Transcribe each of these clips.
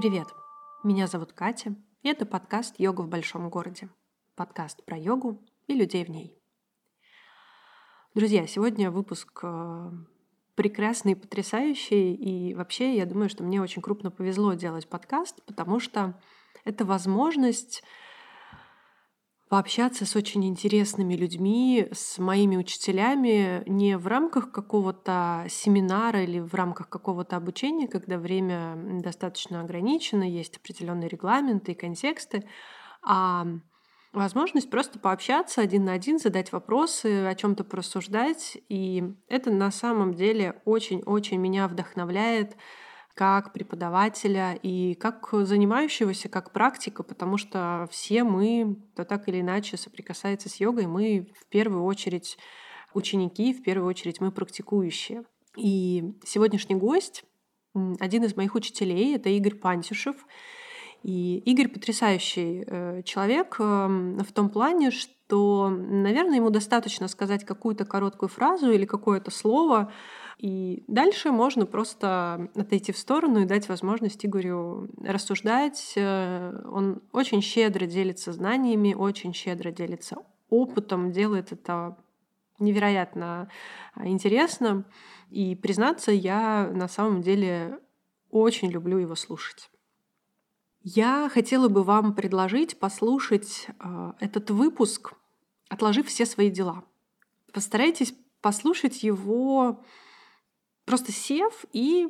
Привет! Меня зовут Катя, и это подкаст «Йога в большом городе». Подкаст про йогу и людей в ней. Друзья, сегодня выпуск э, прекрасный, потрясающий, и вообще я думаю, что мне очень крупно повезло делать подкаст, потому что это возможность пообщаться с очень интересными людьми, с моими учителями не в рамках какого-то семинара или в рамках какого-то обучения, когда время достаточно ограничено, есть определенные регламенты и контексты, а возможность просто пообщаться один на один, задать вопросы, о чем-то порассуждать. И это на самом деле очень-очень меня вдохновляет как преподавателя и как занимающегося, как практика, потому что все мы, то так или иначе соприкасается с йогой, мы в первую очередь ученики, в первую очередь мы практикующие. И сегодняшний гость, один из моих учителей, это Игорь Пантюшев. И Игорь потрясающий э, человек эм, в том плане, что, наверное, ему достаточно сказать какую-то короткую фразу или какое-то слово, и дальше можно просто отойти в сторону и дать возможность Игорю рассуждать. Э, он очень щедро делится знаниями, очень щедро делится опытом, делает это невероятно интересно. И признаться, я на самом деле очень люблю его слушать. Я хотела бы вам предложить послушать э, этот выпуск, отложив все свои дела. Постарайтесь послушать его просто сев и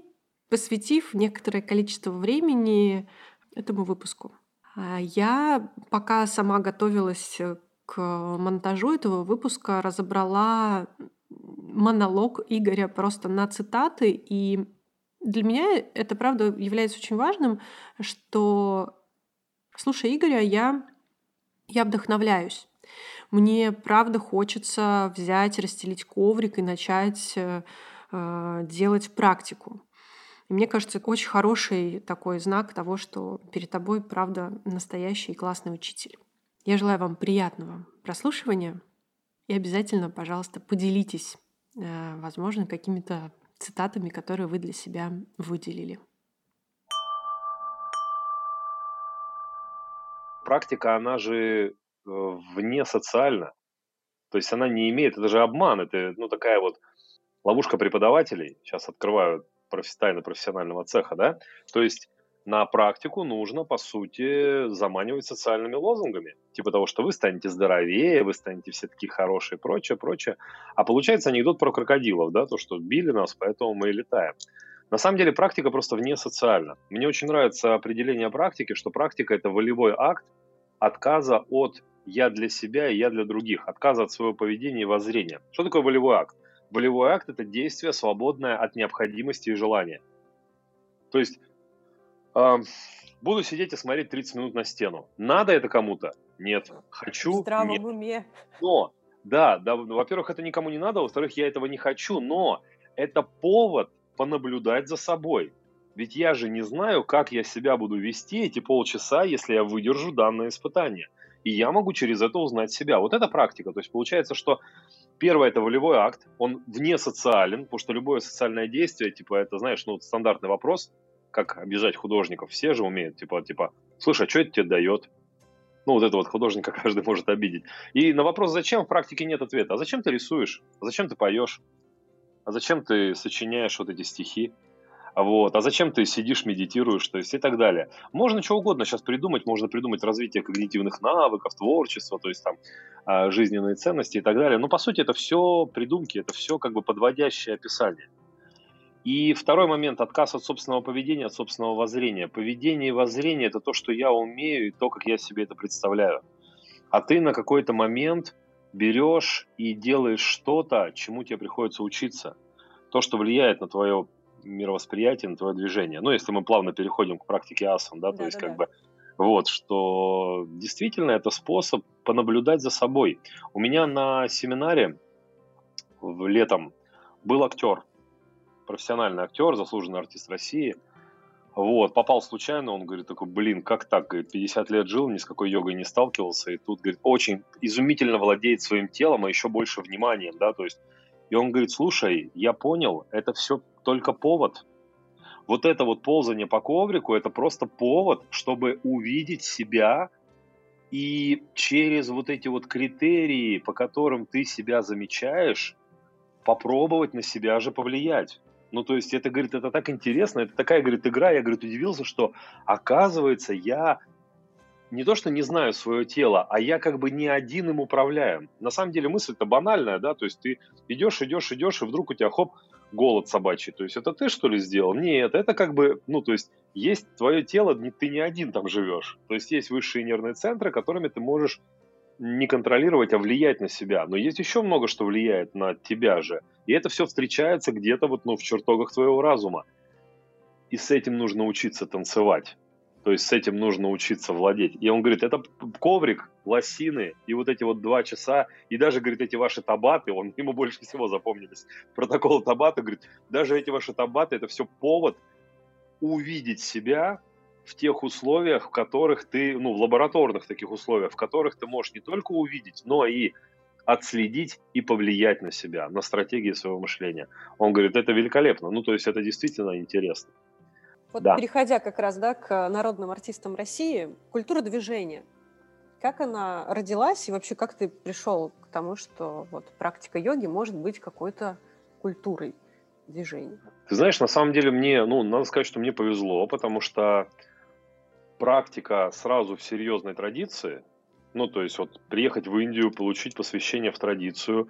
посвятив некоторое количество времени этому выпуску. А я пока сама готовилась к монтажу этого выпуска, разобрала монолог Игоря просто на цитаты, и для меня это, правда, является очень важным, что, слушая Игоря, я, я вдохновляюсь. Мне, правда, хочется взять, расстелить коврик и начать э, делать практику. И мне кажется, это очень хороший такой знак того, что перед тобой, правда, настоящий и классный учитель. Я желаю вам приятного прослушивания и обязательно, пожалуйста, поделитесь, э, возможно, какими-то цитатами, которые вы для себя выделили. Практика, она же э, вне социальна. То есть она не имеет, это же обман, это ну, такая вот ловушка преподавателей. Сейчас открываю профи- профессионального цеха, да. То есть на практику нужно, по сути, заманивать социальными лозунгами. Типа того, что вы станете здоровее, вы станете все такие хорошие, прочее, прочее. А получается анекдот про крокодилов, да, то, что били нас, поэтому мы и летаем. На самом деле практика просто вне социальна. Мне очень нравится определение практики, что практика – это волевой акт отказа от «я для себя» и «я для других», отказа от своего поведения и воззрения. Что такое волевой акт? Волевой акт – это действие, свободное от необходимости и желания. То есть буду сидеть и смотреть 30 минут на стену. Надо это кому-то? Нет. Хочу? В здравом Нет. уме. Но, да, да, во-первых, это никому не надо, во-вторых, я этого не хочу, но это повод понаблюдать за собой. Ведь я же не знаю, как я себя буду вести эти полчаса, если я выдержу данное испытание. И я могу через это узнать себя. Вот это практика. То есть получается, что первое это волевой акт, он вне социален, потому что любое социальное действие, типа, это, знаешь, ну, стандартный вопрос, как обижать художников, все же умеют, типа, типа, слушай, а что это тебе дает? Ну, вот это вот художника каждый может обидеть. И на вопрос, зачем, в практике нет ответа. А зачем ты рисуешь? А зачем ты поешь? А зачем ты сочиняешь вот эти стихи? Вот. А зачем ты сидишь, медитируешь, то есть и так далее. Можно что угодно сейчас придумать, можно придумать развитие когнитивных навыков, творчества, то есть там а, жизненные ценности и так далее. Но по сути это все придумки, это все как бы подводящее описание. И второй момент – отказ от собственного поведения, от собственного воззрения. Поведение и воззрение – это то, что я умею и то, как я себе это представляю. А ты на какой-то момент берешь и делаешь что-то, чему тебе приходится учиться. То, что влияет на твое мировосприятие, на твое движение. Ну, если мы плавно переходим к практике асан, да, то да, есть да, как да. бы вот, что действительно это способ понаблюдать за собой. У меня на семинаре в летом был актер, профессиональный актер, заслуженный артист России. Вот, попал случайно, он говорит такой, блин, как так, говорит, 50 лет жил, ни с какой йогой не сталкивался, и тут, говорит, очень изумительно владеет своим телом, а еще больше вниманием, да, то есть, и он говорит, слушай, я понял, это все только повод, вот это вот ползание по коврику, это просто повод, чтобы увидеть себя и через вот эти вот критерии, по которым ты себя замечаешь, попробовать на себя же повлиять. Ну, то есть это, говорит, это так интересно, это такая, говорит, игра, я, говорит, удивился, что, оказывается, я не то, что не знаю свое тело, а я как бы не один им управляю. На самом деле мысль-то банальная, да, то есть ты идешь, идешь, идешь, и вдруг у тебя, хоп, голод собачий. То есть это ты что ли сделал? Нет, это как бы, ну, то есть есть твое тело, ты не один там живешь. То есть есть высшие нервные центры, которыми ты можешь не контролировать, а влиять на себя. Но есть еще много, что влияет на тебя же. И это все встречается где-то вот, ну, в чертогах твоего разума. И с этим нужно учиться танцевать. То есть с этим нужно учиться владеть. И он говорит, это коврик, лосины и вот эти вот два часа, и даже, говорит, эти ваши табаты, он ему больше всего запомнились, протокол табата, говорит, даже эти ваши табаты, это все повод увидеть себя в тех условиях, в которых ты, ну, в лабораторных таких условиях, в которых ты можешь не только увидеть, но и отследить и повлиять на себя, на стратегии своего мышления. Он говорит, это великолепно. Ну, то есть это действительно интересно. Вот да. переходя как раз да, к народным артистам России, культура движения. Как она родилась и вообще как ты пришел к тому, что вот практика йоги может быть какой-то культурой движения? Ты знаешь, на самом деле мне, ну, надо сказать, что мне повезло, потому что практика сразу в серьезной традиции, ну, то есть вот приехать в Индию, получить посвящение в традицию,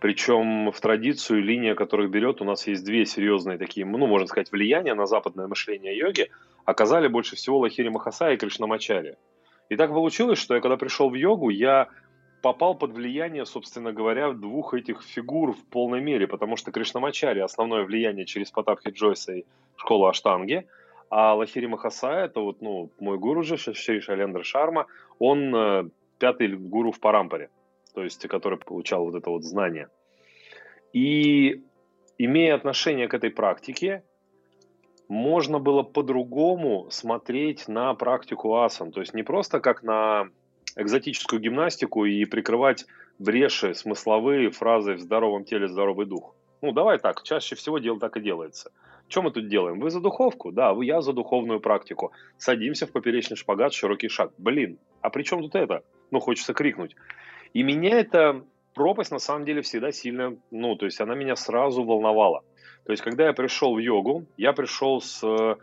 причем в традицию линия, которых берет, у нас есть две серьезные такие, ну, можно сказать, влияния на западное мышление йоги, оказали больше всего Лахири Махасая и Кришнамачари. И так получилось, что я когда пришел в йогу, я попал под влияние, собственно говоря, двух этих фигур в полной мере, потому что Кришнамачари основное влияние через Потапхи Джойса и школу Аштанги, а Лахири Махасая, это вот, ну, мой гуру же, Шри Шалендра Шарма, он э, пятый гуру в Парампаре то есть который получал вот это вот знание. И имея отношение к этой практике, можно было по-другому смотреть на практику асан. То есть не просто как на экзотическую гимнастику и прикрывать бреши смысловые фразы «в здоровом теле здоровый дух». Ну, давай так, чаще всего дело так и делается. Что мы тут делаем? Вы за духовку? Да, я за духовную практику. Садимся в поперечный шпагат, широкий шаг. Блин, а при чем тут это? Ну, хочется крикнуть. И меня эта пропасть на самом деле всегда сильно, ну, то есть она меня сразу волновала. То есть, когда я пришел в йогу, я пришел с э,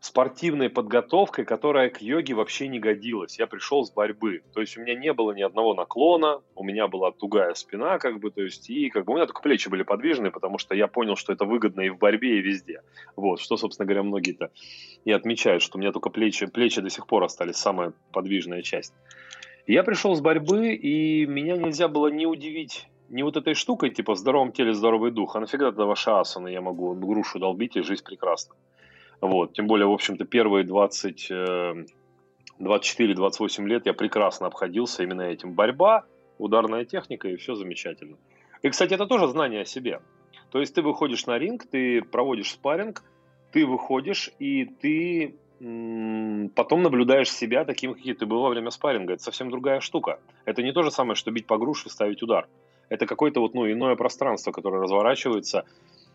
спортивной подготовкой, которая к йоге вообще не годилась. Я пришел с борьбы. То есть у меня не было ни одного наклона, у меня была тугая спина, как бы, то есть, и как бы у меня только плечи были подвижны, потому что я понял, что это выгодно и в борьбе, и везде. Вот, что, собственно говоря, многие-то и отмечают, что у меня только плечи, плечи до сих пор остались самая подвижная часть. Я пришел с борьбы, и меня нельзя было не удивить не вот этой штукой, типа здоровом теле здоровый дух, а нафига тогда ваши асаны, я могу грушу долбить, и жизнь прекрасна. Вот, тем более, в общем-то, первые 20, 24-28 э, лет я прекрасно обходился именно этим. Борьба, ударная техника, и все замечательно. И, кстати, это тоже знание о себе. То есть ты выходишь на ринг, ты проводишь спарринг, ты выходишь, и ты потом наблюдаешь себя таким, каким ты был во время спарринга. Это совсем другая штука. Это не то же самое, что бить по груше и ставить удар. Это какое-то вот, ну, иное пространство, которое разворачивается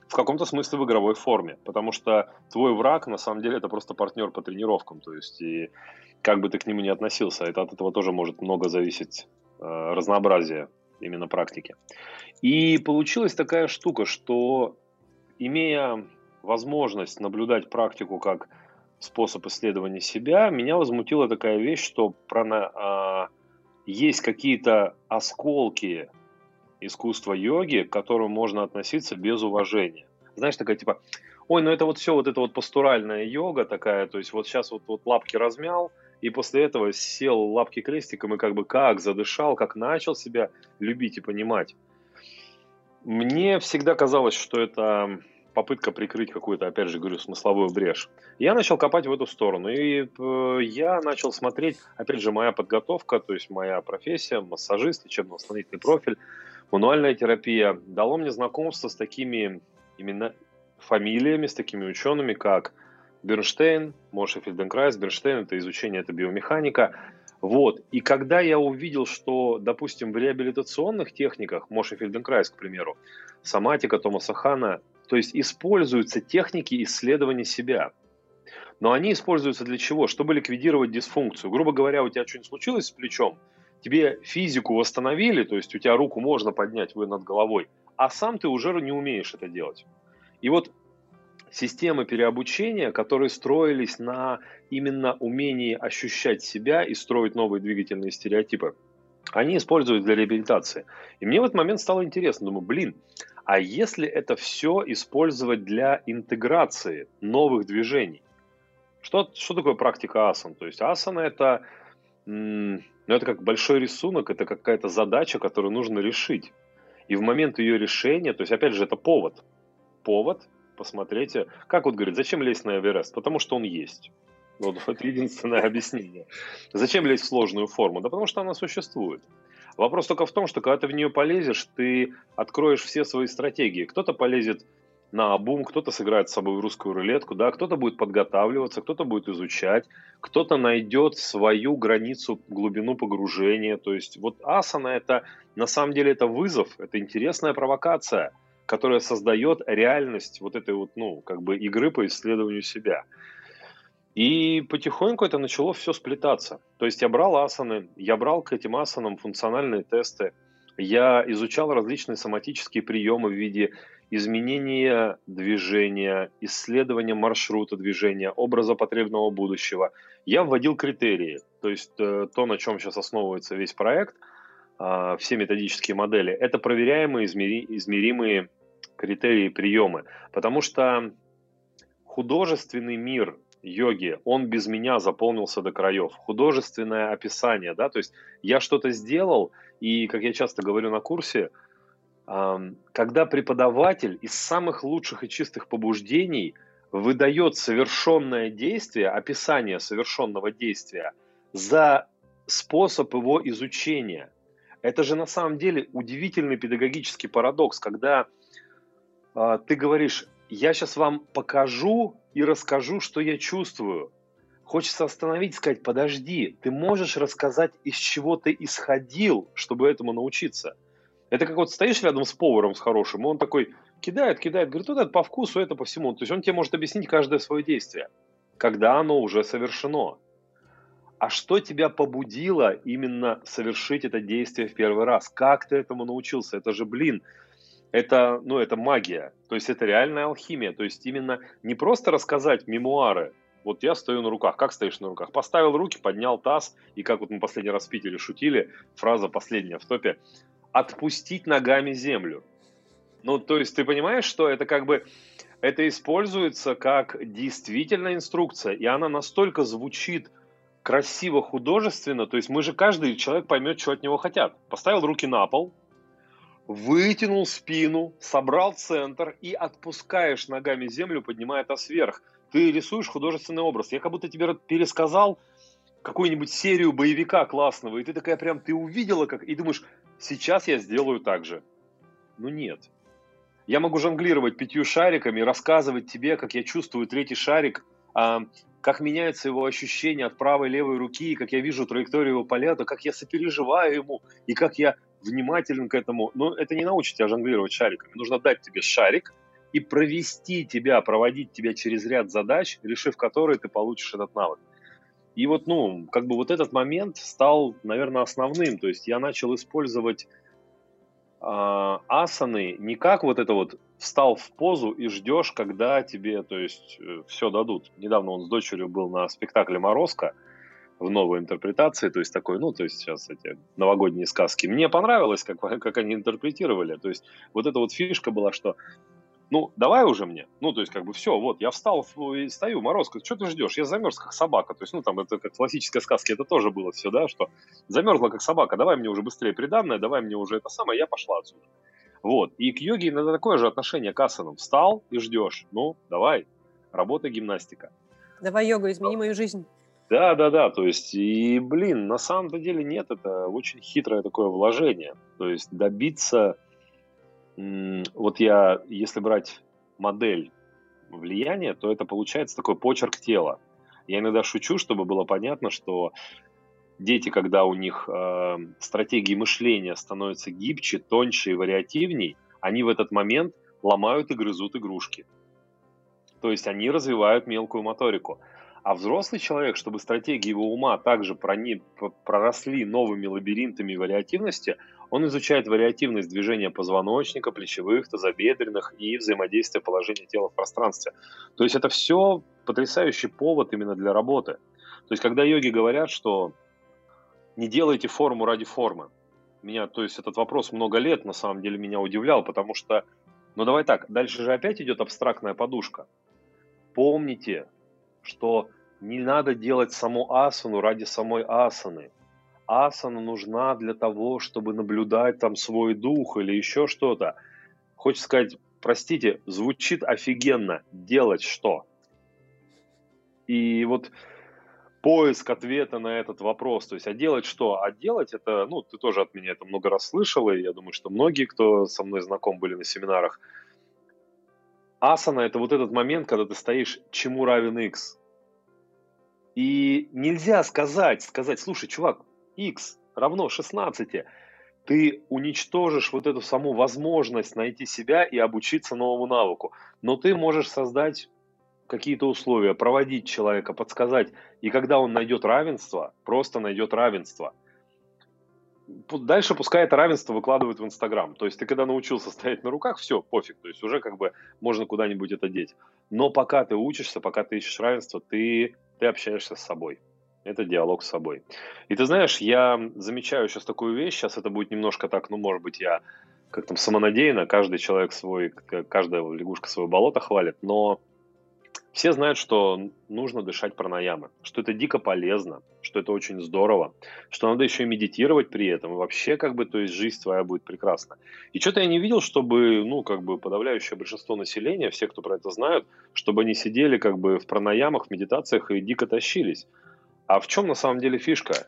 в каком-то смысле в игровой форме. Потому что твой враг, на самом деле, это просто партнер по тренировкам. То есть, и как бы ты к нему ни относился, это от этого тоже может много зависеть э, разнообразие именно практики. И получилась такая штука, что имея возможность наблюдать практику как способ исследования себя, меня возмутила такая вещь, что про, а, есть какие-то осколки искусства йоги, к которым можно относиться без уважения. Знаешь, такая типа, ой, ну это вот все, вот это вот пастуральная йога такая, то есть вот сейчас вот, вот лапки размял, и после этого сел лапки крестиком и как бы как задышал, как начал себя любить и понимать. Мне всегда казалось, что это попытка прикрыть какую-то, опять же, говорю, смысловую брешь. Я начал копать в эту сторону, и э, я начал смотреть, опять же, моя подготовка, то есть моя профессия, массажист, лечебно-восстановительный профиль, мануальная терапия, дало мне знакомство с такими именно фамилиями, с такими учеными, как Бернштейн, Моше Фельденкрайс, Бернштейн, это изучение, это биомеханика, вот. И когда я увидел, что, допустим, в реабилитационных техниках, Моше Фельденкрайс, к примеру, соматика Томаса Хана, То есть используются техники исследования себя. Но они используются для чего? Чтобы ликвидировать дисфункцию. Грубо говоря, у тебя что-нибудь случилось с плечом, тебе физику восстановили, то есть у тебя руку можно поднять вы над головой, а сам ты уже не умеешь это делать. И вот системы переобучения, которые строились на именно умении ощущать себя и строить новые двигательные стереотипы, они используют для реабилитации. И мне в этот момент стало интересно, думаю, блин, а если это все использовать для интеграции новых движений? Что, что такое практика асан? То есть асана это, ну, это как большой рисунок, это какая-то задача, которую нужно решить. И в момент ее решения, то есть опять же это повод. Повод, посмотрите, как вот говорит, зачем лезть на Эверест? Потому что он есть. Вот это единственное объяснение. Зачем лезть в сложную форму? Да потому что она существует. Вопрос только в том, что когда ты в нее полезешь, ты откроешь все свои стратегии. Кто-то полезет на бум, кто-то сыграет с собой в русскую рулетку, да, кто-то будет подготавливаться, кто-то будет изучать, кто-то найдет свою границу, глубину погружения. То есть вот асана это на самом деле это вызов, это интересная провокация, которая создает реальность вот этой вот, ну, как бы игры по исследованию себя. И потихоньку это начало все сплетаться. То есть я брал асаны, я брал к этим асанам функциональные тесты, я изучал различные соматические приемы в виде изменения движения, исследования маршрута движения, образа потребного будущего. Я вводил критерии, то есть э, то, на чем сейчас основывается весь проект, э, все методические модели, это проверяемые, измери, измеримые критерии, приемы. Потому что художественный мир йоги, он без меня заполнился до краев. Художественное описание, да, то есть я что-то сделал, и, как я часто говорю на курсе, когда преподаватель из самых лучших и чистых побуждений выдает совершенное действие, описание совершенного действия за способ его изучения. Это же на самом деле удивительный педагогический парадокс, когда э, ты говоришь, я сейчас вам покажу и расскажу, что я чувствую. Хочется остановить сказать, подожди, ты можешь рассказать, из чего ты исходил, чтобы этому научиться. Это как вот стоишь рядом с поваром, с хорошим, и он такой кидает, кидает, говорит, вот это по вкусу, это по всему. То есть он тебе может объяснить каждое свое действие, когда оно уже совершено. А что тебя побудило именно совершить это действие в первый раз? Как ты этому научился? Это же, блин, это, ну, это магия. То есть это реальная алхимия. То есть именно не просто рассказать мемуары, вот я стою на руках. Как стоишь на руках? Поставил руки, поднял таз, и как вот мы последний раз в Питере шутили, фраза последняя в топе, отпустить ногами землю. Ну, то есть ты понимаешь, что это как бы, это используется как действительно инструкция, и она настолько звучит красиво, художественно, то есть мы же, каждый человек поймет, что от него хотят. Поставил руки на пол, вытянул спину, собрал центр и отпускаешь ногами землю, поднимая таз вверх. Ты рисуешь художественный образ. Я как будто тебе пересказал какую-нибудь серию боевика классного, и ты такая прям, ты увидела, как, и думаешь, сейчас я сделаю так же. Ну нет. Я могу жонглировать пятью шариками, рассказывать тебе, как я чувствую третий шарик, а, как меняется его ощущение от правой и левой руки, как я вижу траекторию его полета, как я сопереживаю ему, и как я внимателен к этому. Но это не научит тебя жонглировать шариками. Нужно дать тебе шарик и провести тебя, проводить тебя через ряд задач, решив которые ты получишь этот навык. И вот, ну, как бы вот этот момент стал, наверное, основным. То есть я начал использовать э, асаны не как вот это вот встал в позу и ждешь, когда тебе, то есть, э, все дадут. Недавно он с дочерью был на спектакле «Морозко», в новой интерпретации, то есть такой, ну, то есть сейчас эти новогодние сказки. Мне понравилось, как, как они интерпретировали. То есть вот эта вот фишка была, что ну, давай уже мне. Ну, то есть, как бы, все, вот, я встал и стою, Морозко, что ты ждешь? Я замерз, как собака. То есть, ну, там, это как классическая сказка, это тоже было все, да, что замерзла, как собака, давай мне уже быстрее приданное, давай мне уже это самое, я пошла отсюда. Вот, и к йоге иногда такое же отношение к асанам. Встал и ждешь, ну, давай, работа гимнастика. Давай йогу, измени мою жизнь. Да, да, да, то есть, и, блин, на самом-то деле нет, это очень хитрое такое вложение. То есть добиться вот я, если брать модель влияния, то это получается такой почерк тела. Я иногда шучу, чтобы было понятно, что дети, когда у них э, стратегии мышления становятся гибче, тоньше и вариативней, они в этот момент ломают и грызут игрушки. То есть они развивают мелкую моторику. А взрослый человек, чтобы стратегии его ума также прони, проросли новыми лабиринтами вариативности, он изучает вариативность движения позвоночника, плечевых, тазобедренных и взаимодействия положения тела в пространстве. То есть это все потрясающий повод именно для работы. То есть когда йоги говорят, что не делайте форму ради формы, меня, то есть этот вопрос много лет на самом деле меня удивлял, потому что, ну давай так, дальше же опять идет абстрактная подушка. Помните, что не надо делать саму асану ради самой асаны. Асана нужна для того, чтобы наблюдать там свой дух или еще что-то. Хочется сказать, простите, звучит офигенно. Делать что? И вот поиск ответа на этот вопрос. То есть, а делать что? А делать это, ну, ты тоже от меня это много раз слышал, и я думаю, что многие, кто со мной знаком были на семинарах, асана – это вот этот момент, когда ты стоишь, чему равен x. И нельзя сказать, сказать, слушай, чувак, x равно 16. Ты уничтожишь вот эту саму возможность найти себя и обучиться новому навыку. Но ты можешь создать какие-то условия, проводить человека, подсказать. И когда он найдет равенство, просто найдет равенство – дальше пускай это равенство выкладывают в Инстаграм. То есть ты когда научился стоять на руках, все, пофиг. То есть уже как бы можно куда-нибудь это деть. Но пока ты учишься, пока ты ищешь равенство, ты, ты общаешься с собой. Это диалог с собой. И ты знаешь, я замечаю сейчас такую вещь, сейчас это будет немножко так, ну, может быть, я как там самонадеянно, каждый человек свой, каждая лягушка свое болото хвалит, но все знают, что нужно дышать пранаямы, что это дико полезно, что это очень здорово, что надо еще и медитировать при этом. И вообще, как бы, то есть жизнь твоя будет прекрасна. И что-то я не видел, чтобы, ну, как бы, подавляющее большинство населения, все, кто про это знают, чтобы они сидели, как бы, в пранаямах, в медитациях и дико тащились. А в чем на самом деле фишка?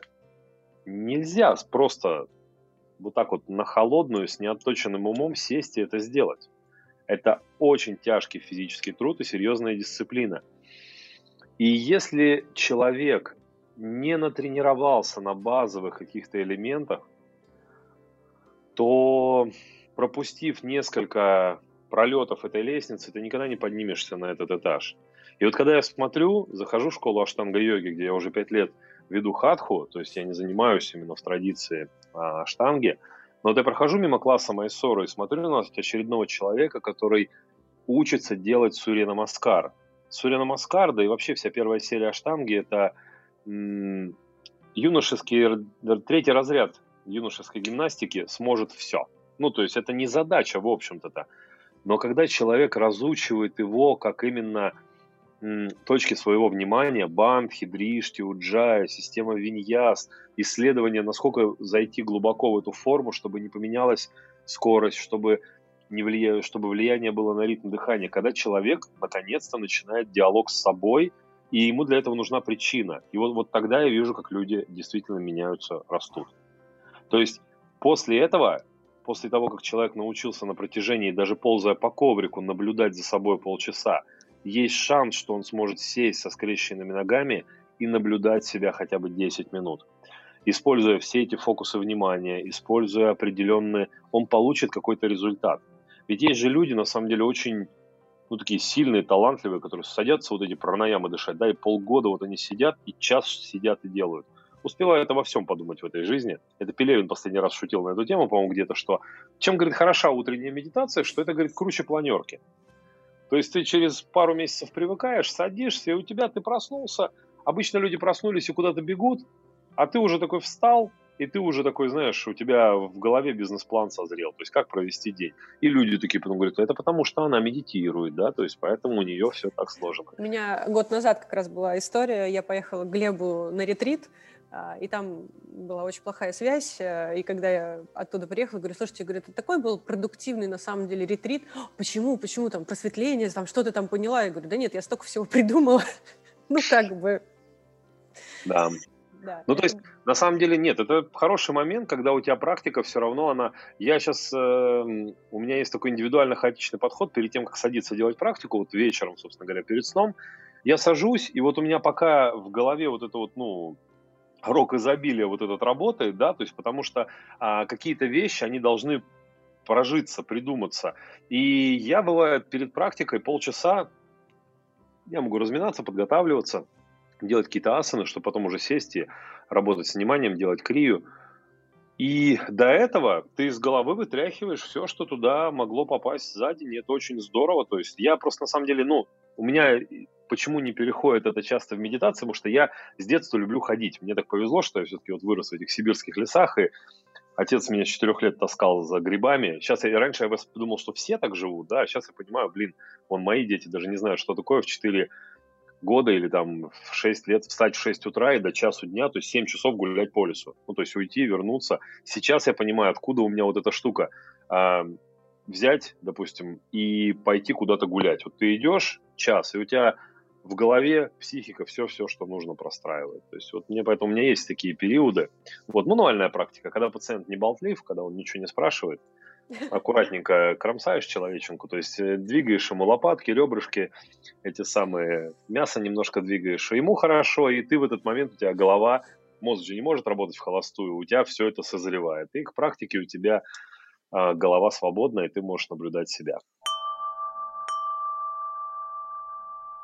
Нельзя просто вот так вот на холодную, с неотточенным умом сесть и это сделать. Это очень тяжкий физический труд и серьезная дисциплина. И если человек не натренировался на базовых каких-то элементах, то пропустив несколько пролетов этой лестницы, ты никогда не поднимешься на этот этаж. И вот когда я смотрю, захожу в школу аштанга-йоги, где я уже пять лет веду хатху, то есть я не занимаюсь именно в традиции а, аштанги, но вот я прохожу мимо класса Майсору и смотрю на очередного человека, который учится делать Сурья Маскар. Сурья Маскар, да и вообще вся первая серия Аштанги – это м- юношеский, третий разряд юношеской гимнастики сможет все. Ну, то есть это не задача, в общем-то-то. Но когда человек разучивает его как именно точки своего внимания, бандхи, дришти, уджая, система виньяс, исследование, насколько зайти глубоко в эту форму, чтобы не поменялась скорость, чтобы, не влия... чтобы влияние было на ритм дыхания. Когда человек наконец-то начинает диалог с собой, и ему для этого нужна причина. И вот, вот тогда я вижу, как люди действительно меняются, растут. То есть после этого, после того, как человек научился на протяжении, даже ползая по коврику, наблюдать за собой полчаса, есть шанс, что он сможет сесть со скрещенными ногами и наблюдать себя хотя бы 10 минут. Используя все эти фокусы внимания, используя определенные, он получит какой-то результат. Ведь есть же люди, на самом деле, очень ну, такие сильные, талантливые, которые садятся вот эти пранаямы дышать, да, и полгода вот они сидят, и час сидят и делают. Успевают обо всем подумать в этой жизни. Это Пелевин последний раз шутил на эту тему, по-моему, где-то, что чем, говорит, хороша утренняя медитация, что это, говорит, круче планерки. То есть ты через пару месяцев привыкаешь, садишься, и у тебя ты проснулся. Обычно люди проснулись и куда-то бегут, а ты уже такой встал, и ты уже такой, знаешь, у тебя в голове бизнес-план созрел, то есть как провести день. И люди такие потом говорят, это потому что она медитирует, да, то есть поэтому у нее все так сложено. У меня год назад как раз была история, я поехала к Глебу на ретрит, и там была очень плохая связь, э, и когда я оттуда приехала, говорю, слушайте, говорю, это такой был продуктивный на самом деле ретрит, почему, почему там просветление, там что ты там поняла? Я говорю, да нет, я столько всего придумала, ну как бы. Да. Да, ну, то есть, на самом деле, нет, это хороший момент, когда у тебя практика все равно она... Я сейчас... Э, у меня есть такой индивидуально хаотичный подход перед тем, как садиться делать практику, вот вечером, собственно говоря, перед сном, я сажусь, и вот у меня пока в голове вот это вот, ну, рок изобилия вот этот работает, да, то есть потому что а, какие-то вещи, они должны прожиться, придуматься. И я, бывает, перед практикой полчаса, я могу разминаться, подготавливаться, делать какие-то асаны, чтобы потом уже сесть и работать с вниманием, делать крию. И до этого ты из головы вытряхиваешь все, что туда могло попасть за день, и это очень здорово. То есть я просто на самом деле, ну, у меня почему не переходит это часто в медитацию, потому что я с детства люблю ходить. Мне так повезло, что я все-таки вот вырос в этих сибирских лесах, и отец меня с четырех лет таскал за грибами. Сейчас я раньше я думал, что все так живут, да, а сейчас я понимаю, блин, вон мои дети даже не знают, что такое в 4 года или там в 6 лет встать в 6 утра и до часу дня, то есть 7 часов гулять по лесу. Ну, то есть уйти, вернуться. Сейчас я понимаю, откуда у меня вот эта штука. А, взять, допустим, и пойти куда-то гулять. Вот ты идешь час, и у тебя в голове психика все-все, что нужно простраивает. То есть вот мне поэтому у меня есть такие периоды. Вот мануальная практика, когда пациент не болтлив, когда он ничего не спрашивает, аккуратненько кромсаешь человеченку, то есть э, двигаешь ему лопатки, ребрышки, эти самые, мясо немножко двигаешь, ему хорошо, и ты в этот момент, у тебя голова, мозг же не может работать в холостую, у тебя все это созревает, и к практике у тебя э, голова свободна, и ты можешь наблюдать себя.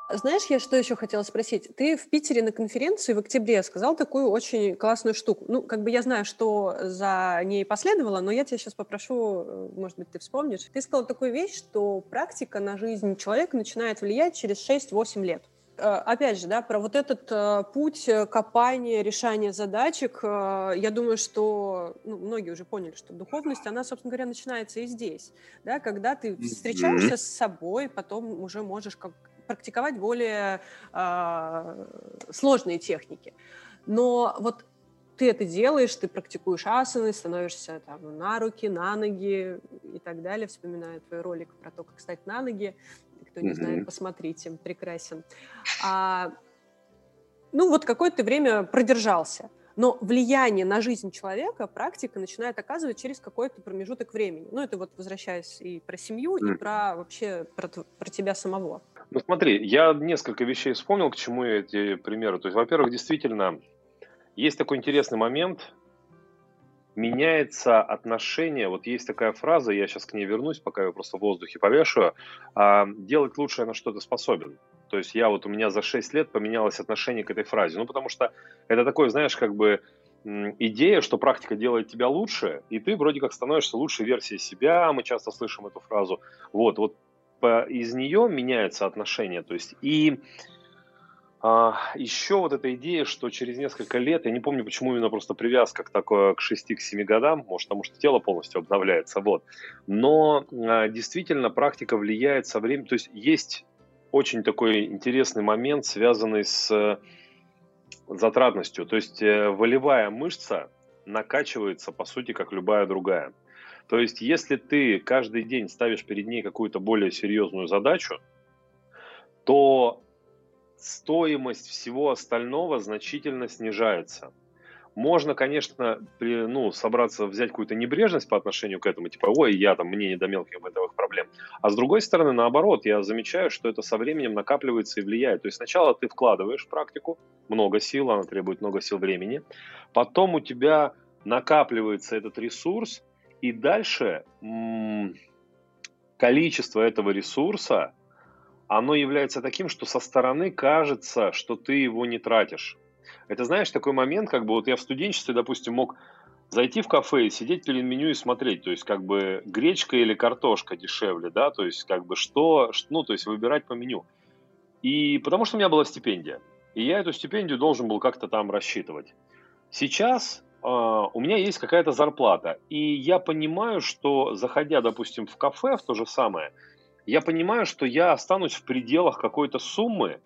Знаешь, я что еще хотела спросить? Ты в Питере на конференции в октябре сказал такую очень классную штуку. Ну, как бы я знаю, что за ней последовало, но я тебя сейчас попрошу, э, может быть, ты вспомнишь. Ты сказал такую вещь, что практика на жизнь человека начинает влиять через 6-8 лет э, опять же, да, про вот этот э, путь копания, решания задачек, э, я думаю, что ну, многие уже поняли, что духовность, она, собственно говоря, начинается и здесь, да, когда ты встречаешься mm-hmm. с собой, потом уже можешь как практиковать более э, сложные техники. Но вот ты это делаешь, ты практикуешь асаны, становишься там, на руки, на ноги и так далее. Вспоминаю твой ролик про то, как стать на ноги. Кто не mm-hmm. знает, посмотрите, прекрасен. А, ну вот какое-то время продержался. Но влияние на жизнь человека практика начинает оказывать через какой-то промежуток времени. Ну, это вот возвращаясь и про семью, и про вообще про, про тебя самого. Ну смотри, я несколько вещей вспомнил, к чему эти примеры. То есть, во-первых, действительно, есть такой интересный момент, меняется отношение, вот есть такая фраза, я сейчас к ней вернусь, пока я просто в воздухе повешаю, а, делать лучшее на что ты способен. То есть я вот, у меня за 6 лет поменялось отношение к этой фразе, ну потому что это такое, знаешь, как бы идея, что практика делает тебя лучше, и ты вроде как становишься лучшей версией себя, мы часто слышим эту фразу. Вот, вот из нее меняется отношение. То есть и а, еще вот эта идея, что через несколько лет, я не помню, почему именно просто привязка к такой, к 6-7 годам, может, потому что тело полностью обновляется, вот. Но а, действительно практика влияет со временем, то есть есть очень такой интересный момент, связанный с затратностью. То есть э, волевая мышца накачивается, по сути, как любая другая. То есть, если ты каждый день ставишь перед ней какую-то более серьезную задачу, то стоимость всего остального значительно снижается. Можно, конечно, при, ну, собраться, взять какую-то небрежность по отношению к этому, типа, ой, я там, мне не до мелких бытовых проблем. А с другой стороны, наоборот, я замечаю, что это со временем накапливается и влияет. То есть сначала ты вкладываешь в практику много сил, она требует много сил времени, потом у тебя накапливается этот ресурс, и дальше количество этого ресурса, оно является таким, что со стороны кажется, что ты его не тратишь. Это, знаешь, такой момент, как бы вот я в студенчестве, допустим, мог зайти в кафе и сидеть перед меню и смотреть, то есть как бы гречка или картошка дешевле, да, то есть как бы что, ну, то есть выбирать по меню. И потому что у меня была стипендия, и я эту стипендию должен был как-то там рассчитывать. Сейчас у меня есть какая-то зарплата, и я понимаю, что заходя, допустим, в кафе, в то же самое, я понимаю, что я останусь в пределах какой-то суммы,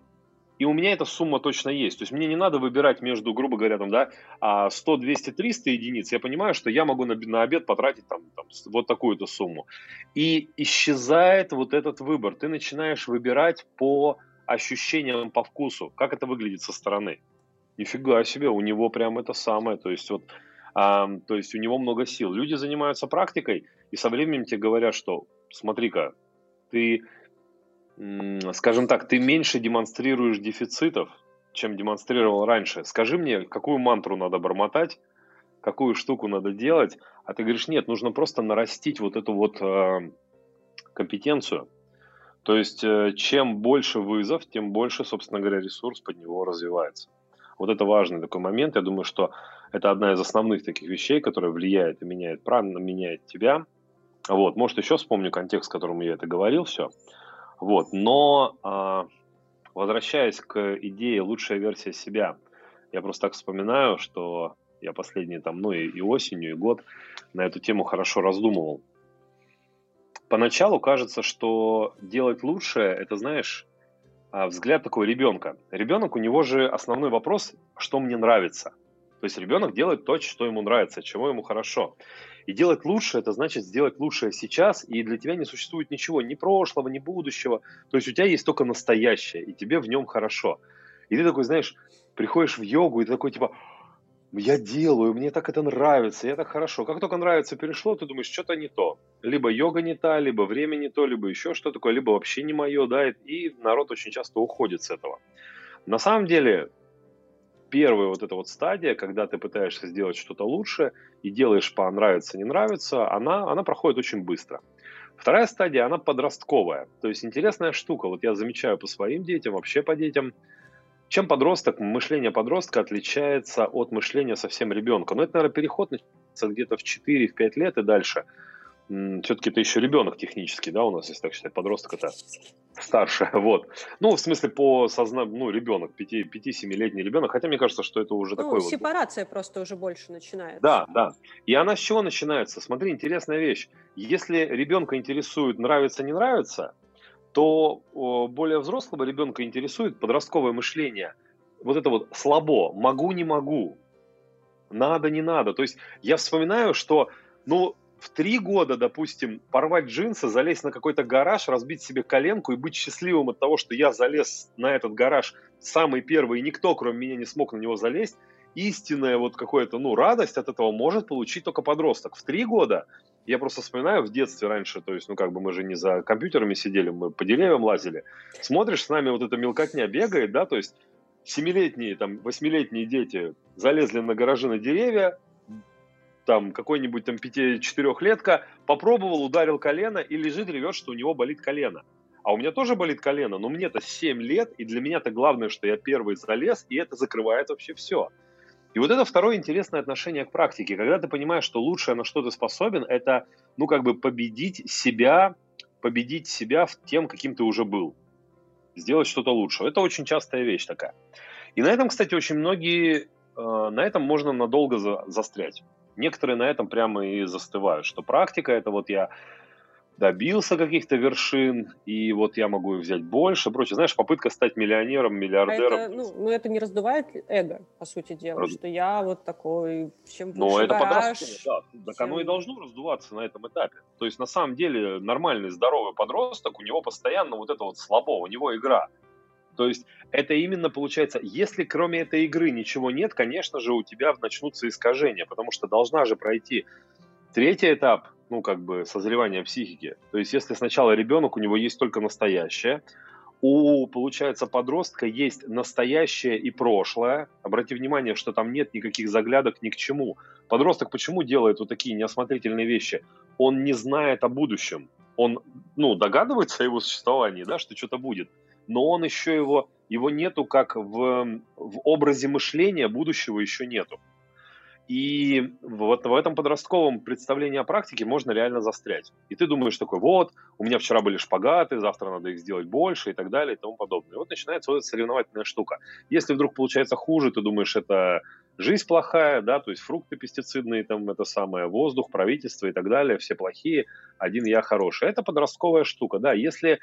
и у меня эта сумма точно есть. То есть мне не надо выбирать между, грубо говоря, там, да, 100, 200, 300 единиц. Я понимаю, что я могу на, на обед потратить там, там, вот такую-то сумму. И исчезает вот этот выбор. Ты начинаешь выбирать по ощущениям, по вкусу, как это выглядит со стороны. Нифига себе, у него прям это самое. То есть вот, а, то есть у него много сил. Люди занимаются практикой, и со временем тебе говорят, что смотри-ка, ты скажем так, ты меньше демонстрируешь дефицитов, чем демонстрировал раньше. Скажи мне, какую мантру надо бормотать, какую штуку надо делать, а ты говоришь, нет, нужно просто нарастить вот эту вот э, компетенцию. То есть, э, чем больше вызов, тем больше, собственно говоря, ресурс под него развивается. Вот это важный такой момент. Я думаю, что это одна из основных таких вещей, которая влияет и меняет правильно, меняет тебя. Вот, может, еще вспомню контекст, в котором я это говорил, все. Вот, но э, возвращаясь к идее лучшая версия себя, я просто так вспоминаю, что я последние там, ну и, и осенью, и год на эту тему хорошо раздумывал. Поначалу кажется, что делать лучшее, это, знаешь, взгляд такой ребенка. Ребенок, у него же основной вопрос, что мне нравится. То есть ребенок делает то, что ему нравится, чего ему хорошо. И делать лучше, это значит сделать лучшее сейчас, и для тебя не существует ничего, ни прошлого, ни будущего. То есть у тебя есть только настоящее, и тебе в нем хорошо. И ты такой, знаешь, приходишь в йогу, и ты такой типа, я делаю, мне так это нравится, я так хорошо. Как только нравится перешло, ты думаешь, что-то не то. Либо йога не та, либо время не то, либо еще что такое, либо вообще не мое, да, и народ очень часто уходит с этого. На самом деле, первая вот эта вот стадия, когда ты пытаешься сделать что-то лучше и делаешь по нравится, не нравится, она, она проходит очень быстро. Вторая стадия, она подростковая. То есть интересная штука. Вот я замечаю по своим детям, вообще по детям – чем подросток, мышление подростка отличается от мышления совсем ребенка? Ну, это, наверное, переход начинается где-то в 4-5 лет и дальше. Все-таки это еще ребенок технически, да, у нас, если так считать, подросток это старше, вот. Ну, в смысле, по сознанию, ну, ребенок, 5-7-летний ребенок, хотя мне кажется, что это уже ну, такой сепарация вот... просто уже больше начинается. Да, да. И она с чего начинается? Смотри, интересная вещь. Если ребенка интересует нравится, не нравится, то более взрослого ребенка интересует подростковое мышление. Вот это вот слабо, могу, не могу, надо, не надо. То есть я вспоминаю, что, ну, в три года, допустим, порвать джинсы, залезть на какой-то гараж, разбить себе коленку и быть счастливым от того, что я залез на этот гараж самый первый, и никто, кроме меня, не смог на него залезть, истинная вот какая-то, ну, радость от этого может получить только подросток. В три года я просто вспоминаю в детстве раньше, то есть, ну, как бы мы же не за компьютерами сидели, мы по деревьям лазили. Смотришь, с нами вот эта мелкотня бегает, да, то есть семилетние, там, восьмилетние дети залезли на гаражи на деревья, там какой-нибудь там пяти-четырехлетка попробовал, ударил колено и лежит, ревет, что у него болит колено. А у меня тоже болит колено, но мне-то 7 лет, и для меня-то главное, что я первый залез, и это закрывает вообще все. И вот это второе интересное отношение к практике. Когда ты понимаешь, что лучшее, на что ты способен, это, ну, как бы победить себя, победить себя в тем, каким ты уже был. Сделать что-то лучше. Это очень частая вещь такая. И на этом, кстати, очень многие, э, на этом можно надолго за, застрять. Некоторые на этом прямо и застывают, что практика это вот я добился каких-то вершин, и вот я могу их взять больше, прочее. Знаешь, попытка стать миллионером, миллиардером. А это, ну, ну, это не раздувает эго, по сути дела, Раз... что я вот такой, чем Ну, это подростковое, да. Так чем... оно и должно раздуваться на этом этапе. То есть, на самом деле, нормальный, здоровый подросток, у него постоянно вот это вот слабо, у него игра. То есть это именно получается, если кроме этой игры ничего нет, конечно же, у тебя начнутся искажения, потому что должна же пройти третий этап, ну, как бы, созревания психики. То есть, если сначала ребенок, у него есть только настоящее, у, получается, подростка есть настоящее и прошлое. Обрати внимание, что там нет никаких заглядок ни к чему. Подросток почему делает вот такие неосмотрительные вещи? Он не знает о будущем. Он, ну, догадывается о его существовании, да, что что-то будет. Но он еще его, его нету как в, в образе мышления будущего еще нету. И вот в этом подростковом представлении о практике можно реально застрять. И ты думаешь такой, вот, у меня вчера были шпагаты, завтра надо их сделать больше и так далее и тому подобное. И вот начинается вот эта соревновательная штука. Если вдруг получается хуже, ты думаешь, это жизнь плохая, да, то есть фрукты пестицидные, там это самое, воздух, правительство и так далее, все плохие, один я хороший. Это подростковая штука, да. Если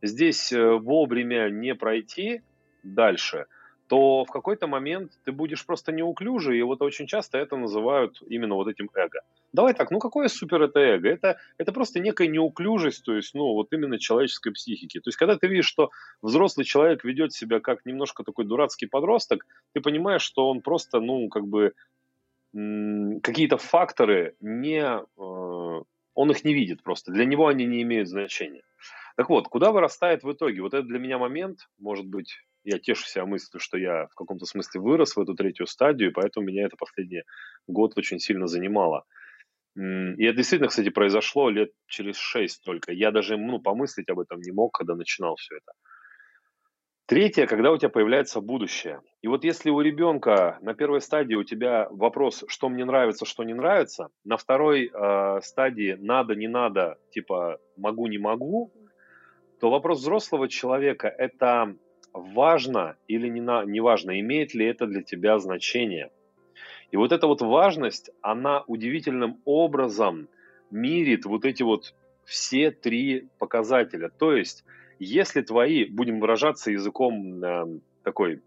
здесь э, вовремя не пройти дальше – то в какой-то момент ты будешь просто неуклюжий, и вот очень часто это называют именно вот этим эго. Давай так, ну какое супер это эго? Это, это просто некая неуклюжесть, то есть, ну, вот именно человеческой психики. То есть, когда ты видишь, что взрослый человек ведет себя как немножко такой дурацкий подросток, ты понимаешь, что он просто, ну, как бы какие-то факторы не... Э, он их не видит просто. Для него они не имеют значения. Так вот, куда вырастает в итоге? Вот это для меня момент, может быть, я тешу себя мыслью, что я в каком-то смысле вырос в эту третью стадию, поэтому меня это последний год очень сильно занимало. И это действительно, кстати, произошло лет через шесть только. Я даже ну, помыслить об этом не мог, когда начинал все это. Третье, когда у тебя появляется будущее. И вот если у ребенка на первой стадии у тебя вопрос, что мне нравится, что не нравится, на второй э, стадии надо, не надо, типа могу, не могу, то вопрос взрослого человека это важно или не, на, не важно, имеет ли это для тебя значение. И вот эта вот важность, она удивительным образом мирит вот эти вот все три показателя. То есть, если твои, будем выражаться языком э, такой,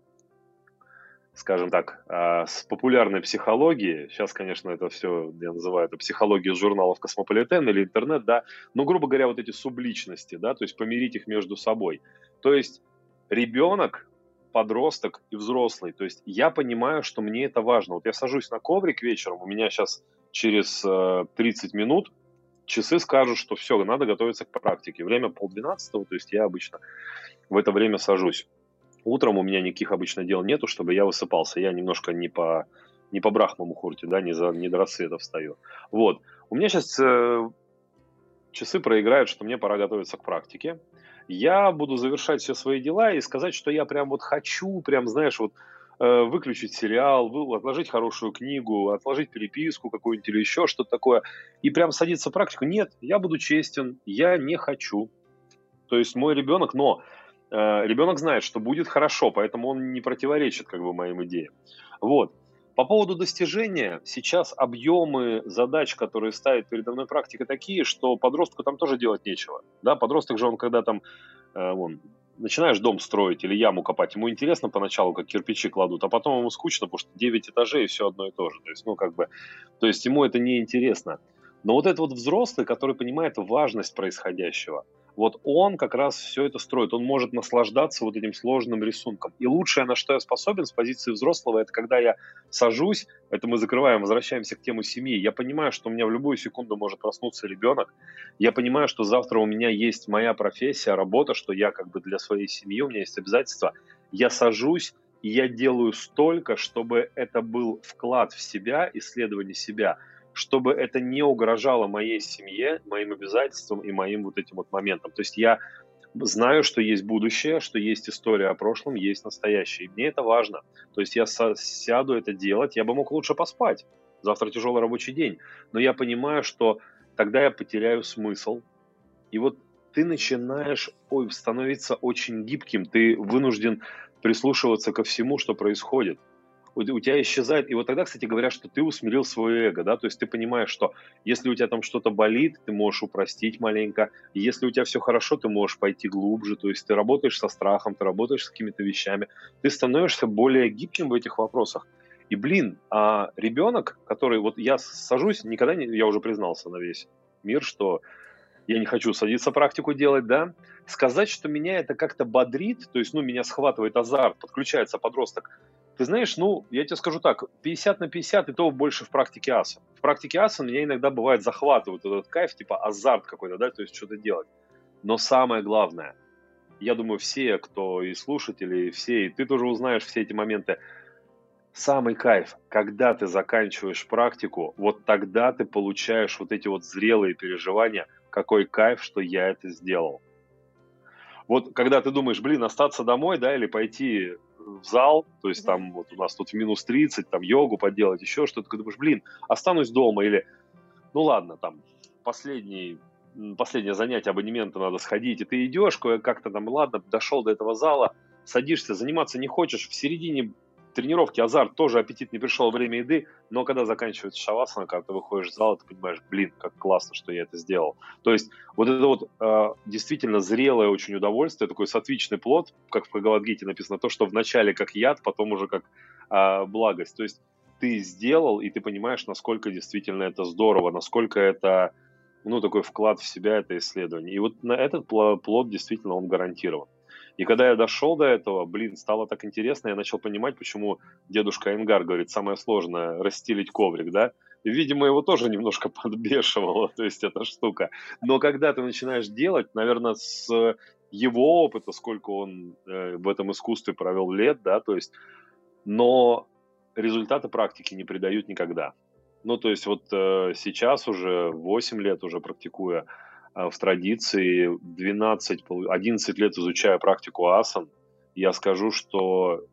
скажем так, э, с популярной психологии, сейчас, конечно, это все, я называю это психология журналов Космополитен или интернет, да, но, грубо говоря, вот эти субличности, да, то есть помирить их между собой. То есть ребенок, подросток и взрослый. То есть я понимаю, что мне это важно. Вот я сажусь на коврик вечером, у меня сейчас через э, 30 минут часы скажут, что все, надо готовиться к практике. Время полдвенадцатого, то есть я обычно в это время сажусь. Утром у меня никаких обычно дел нету, чтобы я высыпался. Я немножко не по, не по брахмам мухурте, да, не, за, не до рассвета встаю. Вот. У меня сейчас э, часы проиграют, что мне пора готовиться к практике я буду завершать все свои дела и сказать, что я прям вот хочу, прям, знаешь, вот э, выключить сериал, отложить хорошую книгу, отложить переписку какую-нибудь или еще что-то такое, и прям садиться в практику. Нет, я буду честен, я не хочу. То есть мой ребенок, но э, ребенок знает, что будет хорошо, поэтому он не противоречит как бы моим идеям. Вот. По поводу достижения, сейчас объемы задач, которые ставит передо мной практика, такие, что подростку там тоже делать нечего. Да, подросток же он, когда там, э, вон, начинаешь дом строить или яму копать, ему интересно поначалу, как кирпичи кладут, а потом ему скучно, потому что 9 этажей и все одно и то же. То есть, ну, как бы, то есть ему это не интересно. Но вот этот вот взрослый, который понимает важность происходящего – вот он как раз все это строит, он может наслаждаться вот этим сложным рисунком. И лучшее, на что я способен с позиции взрослого, это когда я сажусь, это мы закрываем, возвращаемся к тему семьи, я понимаю, что у меня в любую секунду может проснуться ребенок, я понимаю, что завтра у меня есть моя профессия, работа, что я как бы для своей семьи, у меня есть обязательства, я сажусь, и я делаю столько, чтобы это был вклад в себя, исследование себя – чтобы это не угрожало моей семье, моим обязательствам и моим вот этим вот моментам. То есть я знаю, что есть будущее, что есть история о прошлом, есть настоящее. И мне это важно. То есть я сяду это делать, я бы мог лучше поспать. Завтра тяжелый рабочий день. Но я понимаю, что тогда я потеряю смысл. И вот ты начинаешь ой, становиться очень гибким, ты вынужден прислушиваться ко всему, что происходит у, тебя исчезает. И вот тогда, кстати, говорят, что ты усмирил свое эго, да, то есть ты понимаешь, что если у тебя там что-то болит, ты можешь упростить маленько, если у тебя все хорошо, ты можешь пойти глубже, то есть ты работаешь со страхом, ты работаешь с какими-то вещами, ты становишься более гибким в этих вопросах. И, блин, а ребенок, который, вот я сажусь, никогда не, я уже признался на весь мир, что я не хочу садиться практику делать, да, сказать, что меня это как-то бодрит, то есть, ну, меня схватывает азарт, подключается подросток, ты знаешь, ну, я тебе скажу так, 50 на 50 и то больше в практике аса. В практике аса меня иногда бывает захватывает этот кайф, типа азарт какой-то, да, то есть что-то делать. Но самое главное, я думаю, все, кто и слушатели, и все, и ты тоже узнаешь все эти моменты, самый кайф, когда ты заканчиваешь практику, вот тогда ты получаешь вот эти вот зрелые переживания, какой кайф, что я это сделал. Вот когда ты думаешь, блин, остаться домой, да, или пойти в зал, то есть там вот у нас тут минус 30, там йогу поделать, еще что-то, ты думаешь, блин, останусь дома или, ну ладно, там последний последнее занятие абонемента надо сходить, и ты идешь как-то там, ладно, дошел до этого зала, садишься, заниматься не хочешь, в середине тренировки азарт, тоже аппетит не пришел, время еды, но когда заканчивается шавасана, когда ты выходишь в зал, ты понимаешь, блин, как классно, что я это сделал. То есть вот это вот э, действительно зрелое очень удовольствие, такой сатвичный плод, как в Бхагавадгите написано, то, что вначале как яд, потом уже как э, благость. То есть ты сделал, и ты понимаешь, насколько действительно это здорово, насколько это ну, такой вклад в себя, это исследование. И вот на этот плод действительно он гарантирован. И когда я дошел до этого, блин, стало так интересно, я начал понимать, почему дедушка Энгар говорит, самое сложное – расстелить коврик, да? Видимо, его тоже немножко подбешивало, то есть эта штука. Но когда ты начинаешь делать, наверное, с его опыта, сколько он э, в этом искусстве провел лет, да, то есть, но результаты практики не придают никогда. Ну, то есть вот э, сейчас уже 8 лет уже практикуя в традиции, 12, 11 лет изучая практику асан, я скажу, что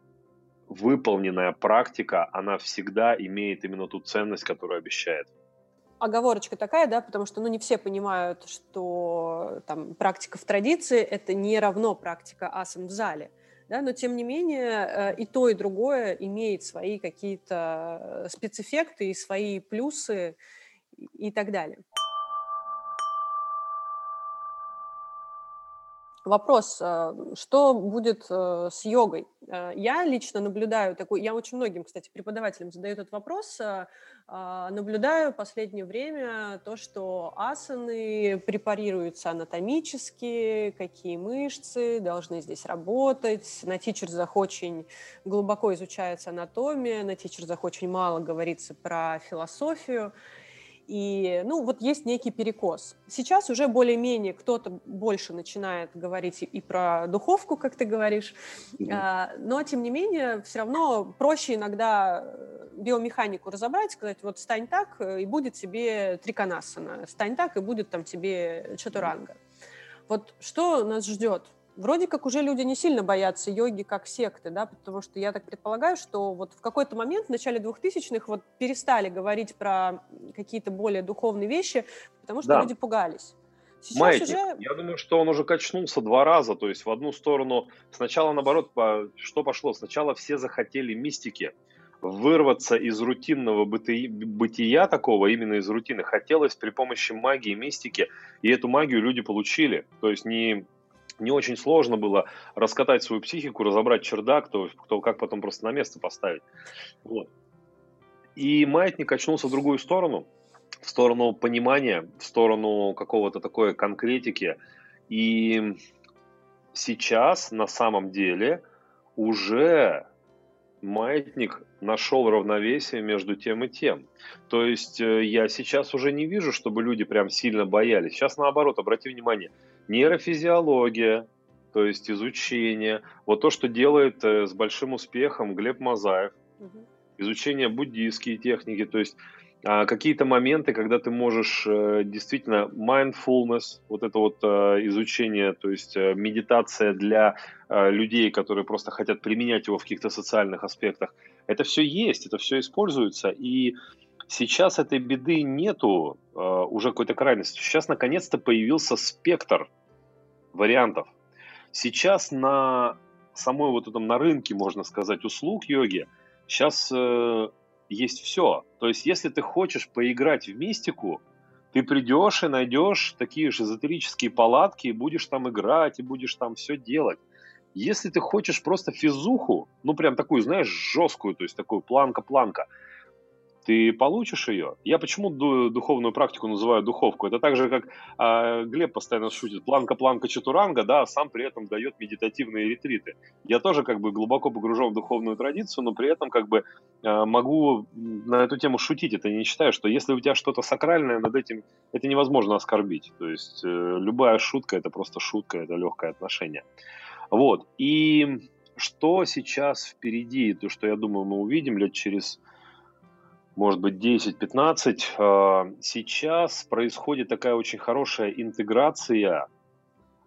выполненная практика, она всегда имеет именно ту ценность, которую обещает. Оговорочка такая, да, потому что, ну, не все понимают, что там практика в традиции – это не равно практика асан в зале да, но тем не менее э, и то, и другое имеет свои какие-то спецэффекты и свои плюсы и так далее. Вопрос, э, что будет э, с йогой? Э, я лично наблюдаю такой, я очень многим, кстати, преподавателям задаю этот вопрос, а, наблюдаю в последнее время то, что асаны препарируются анатомически, какие мышцы должны здесь работать. На тичерзах очень глубоко изучается анатомия, на тичерзах очень мало говорится про философию. И, ну, вот есть некий перекос. Сейчас уже более-менее кто-то больше начинает говорить и про духовку, как ты говоришь, mm-hmm. но, тем не менее, все равно проще иногда э, биомеханику разобрать, сказать, вот стань так, э, и будет тебе триконасана, стань так, и будет там тебе чатуранга. Вот что нас ждет Вроде как уже люди не сильно боятся йоги как секты, да, потому что я так предполагаю, что вот в какой-то момент, в начале 2000-х, вот перестали говорить про какие-то более духовные вещи, потому что да. люди пугались. Сейчас Маятник. уже... Я думаю, что он уже качнулся два раза, то есть в одну сторону. Сначала, наоборот, что пошло? Сначала все захотели мистики, вырваться из рутинного быти... бытия такого, именно из рутины. Хотелось при помощи магии, мистики, и эту магию люди получили. То есть не не очень сложно было раскатать свою психику, разобрать чердак, то, кто как потом просто на место поставить. Вот. И маятник очнулся в другую сторону, в сторону понимания, в сторону какого-то такой конкретики. И сейчас на самом деле уже маятник нашел равновесие между тем и тем. То есть э, я сейчас уже не вижу, чтобы люди прям сильно боялись. Сейчас наоборот, обрати внимание – нейрофизиология, то есть изучение. Вот то, что делает э, с большим успехом Глеб Мазаев. Угу. Изучение буддийские техники, то есть а, какие-то моменты, когда ты можешь э, действительно mindfulness, вот это вот э, изучение, то есть медитация для людей, которые просто хотят применять его в каких-то социальных аспектах, это все есть, это все используется, и сейчас этой беды нету уже какой-то крайности. Сейчас наконец-то появился спектр вариантов. Сейчас на самой вот этом на рынке, можно сказать, услуг йоги, сейчас э, есть все. То есть, если ты хочешь поиграть в мистику, ты придешь и найдешь такие же эзотерические палатки, и будешь там играть, и будешь там все делать. Если ты хочешь просто физуху, ну прям такую, знаешь, жесткую, то есть такую планка-планка, ты получишь ее. Я почему духовную практику называю духовку? Это так же, как э, Глеб постоянно шутит, планка, планка, чатуранга, да, а сам при этом дает медитативные ретриты. Я тоже как бы глубоко погружен в духовную традицию, но при этом как бы э, могу на эту тему шутить. Это не считаю, что если у тебя что-то сакральное над этим, это невозможно оскорбить. То есть э, любая шутка это просто шутка, это легкое отношение. Вот. И что сейчас впереди, то, что я думаю, мы увидим лет через может быть, 10-15, а, сейчас происходит такая очень хорошая интеграция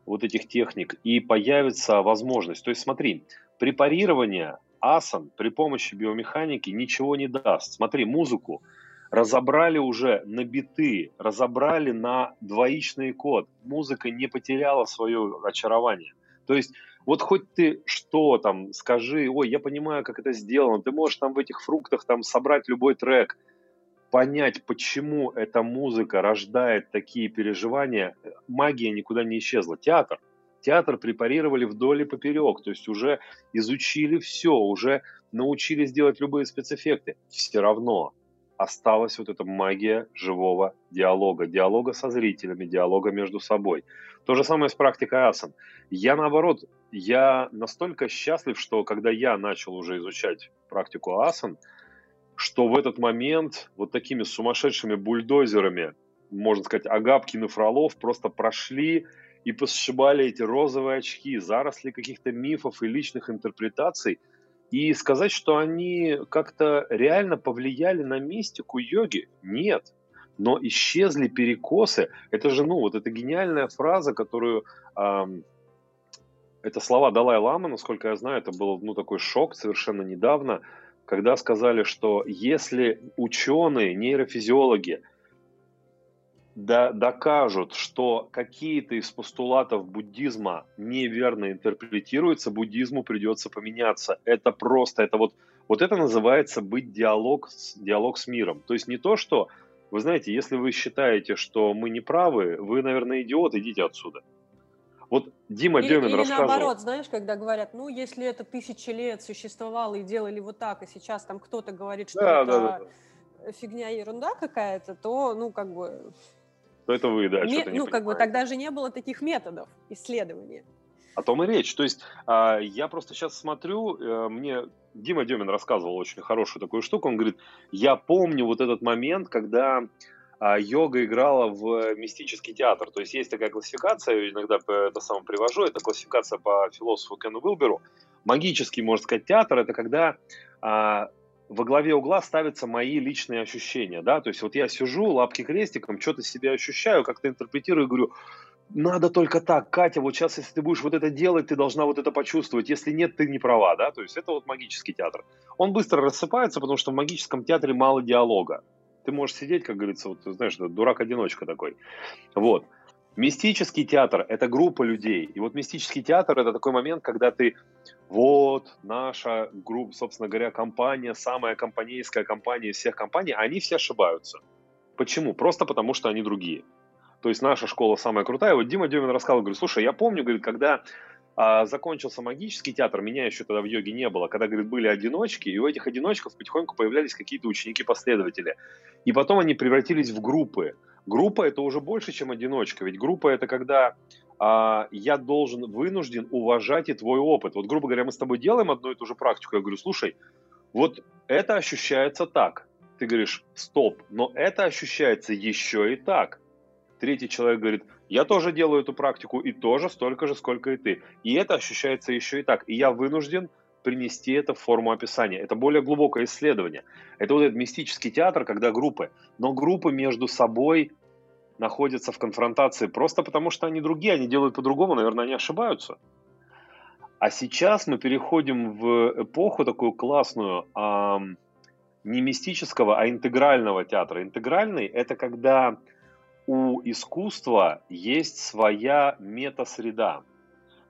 вот этих техник, и появится возможность. То есть смотри, препарирование асан при помощи биомеханики ничего не даст. Смотри, музыку разобрали уже на биты, разобрали на двоичный код. Музыка не потеряла свое очарование. То есть вот хоть ты что там скажи, ой, я понимаю, как это сделано, ты можешь там в этих фруктах там собрать любой трек, понять, почему эта музыка рождает такие переживания, магия никуда не исчезла. Театр. Театр препарировали вдоль и поперек, то есть уже изучили все, уже научились делать любые спецэффекты. Все равно осталась вот эта магия живого диалога, диалога со зрителями, диалога между собой. То же самое с практикой асан. Я наоборот я настолько счастлив, что когда я начал уже изучать практику асан, что в этот момент вот такими сумасшедшими бульдозерами, можно сказать, Агапкин и Фролов просто прошли и посшибали эти розовые очки, заросли каких-то мифов и личных интерпретаций, и сказать, что они как-то реально повлияли на мистику йоги, нет. Но исчезли перекосы. Это же, ну, вот эта гениальная фраза, которую эм, это слова Далай-Ламы, насколько я знаю, это был ну, такой шок совершенно недавно, когда сказали, что если ученые, нейрофизиологи докажут, что какие-то из постулатов буддизма неверно интерпретируются, буддизму придется поменяться. Это просто, это вот, вот это называется быть диалог, диалог с миром. То есть не то, что, вы знаете, если вы считаете, что мы не правы, вы, наверное, идиот, идите отсюда. Вот Дима или, Демин или рассказывал. наоборот, знаешь, когда говорят, ну, если это тысячи лет существовало и делали вот так, и сейчас там кто-то говорит, что да, это да, да. фигня, ерунда какая-то, то, ну, как бы... То это вы, да, что-то не Ну, как бы тогда же не было таких методов исследования. О том и речь. То есть а, я просто сейчас смотрю, э, мне Дима Демин рассказывал очень хорошую такую штуку. Он говорит, я помню вот этот момент, когда а йога играла в мистический театр. То есть есть такая классификация, иногда это сам привожу, это классификация по философу Кену Уилберу. Магический, можно сказать, театр – это когда а, во главе угла ставятся мои личные ощущения, да, то есть вот я сижу, лапки крестиком, что-то себя ощущаю, как-то интерпретирую, говорю, надо только так, Катя, вот сейчас, если ты будешь вот это делать, ты должна вот это почувствовать, если нет, ты не права, да, то есть это вот магический театр. Он быстро рассыпается, потому что в магическом театре мало диалога, ты можешь сидеть, как говорится, вот, знаешь, дурак-одиночка такой. Вот. Мистический театр – это группа людей. И вот мистический театр – это такой момент, когда ты, вот, наша группа, собственно говоря, компания, самая компанейская компания из всех компаний, они все ошибаются. Почему? Просто потому, что они другие. То есть наша школа самая крутая. Вот Дима Демин рассказывал, говорит, слушай, я помню, говорит, когда а, закончился магический театр, меня еще тогда в йоге не было, когда, говорит, были одиночки, и у этих одиночков потихоньку появлялись какие-то ученики-последователи. И потом они превратились в группы. Группа это уже больше, чем одиночка, ведь группа это когда а, я должен, вынужден уважать и твой опыт. Вот, грубо говоря, мы с тобой делаем одну и ту же практику, я говорю, слушай, вот это ощущается так. Ты говоришь, стоп, но это ощущается еще и так. Третий человек говорит, я тоже делаю эту практику и тоже столько же, сколько и ты. И это ощущается еще и так. И я вынужден принести это в форму описания. Это более глубокое исследование. Это вот этот мистический театр, когда группы. Но группы между собой находятся в конфронтации просто потому, что они другие, они делают по-другому, наверное, они ошибаются. А сейчас мы переходим в эпоху такую классную, эм, не мистического, а интегрального театра. Интегральный – это когда у искусства есть своя метасреда.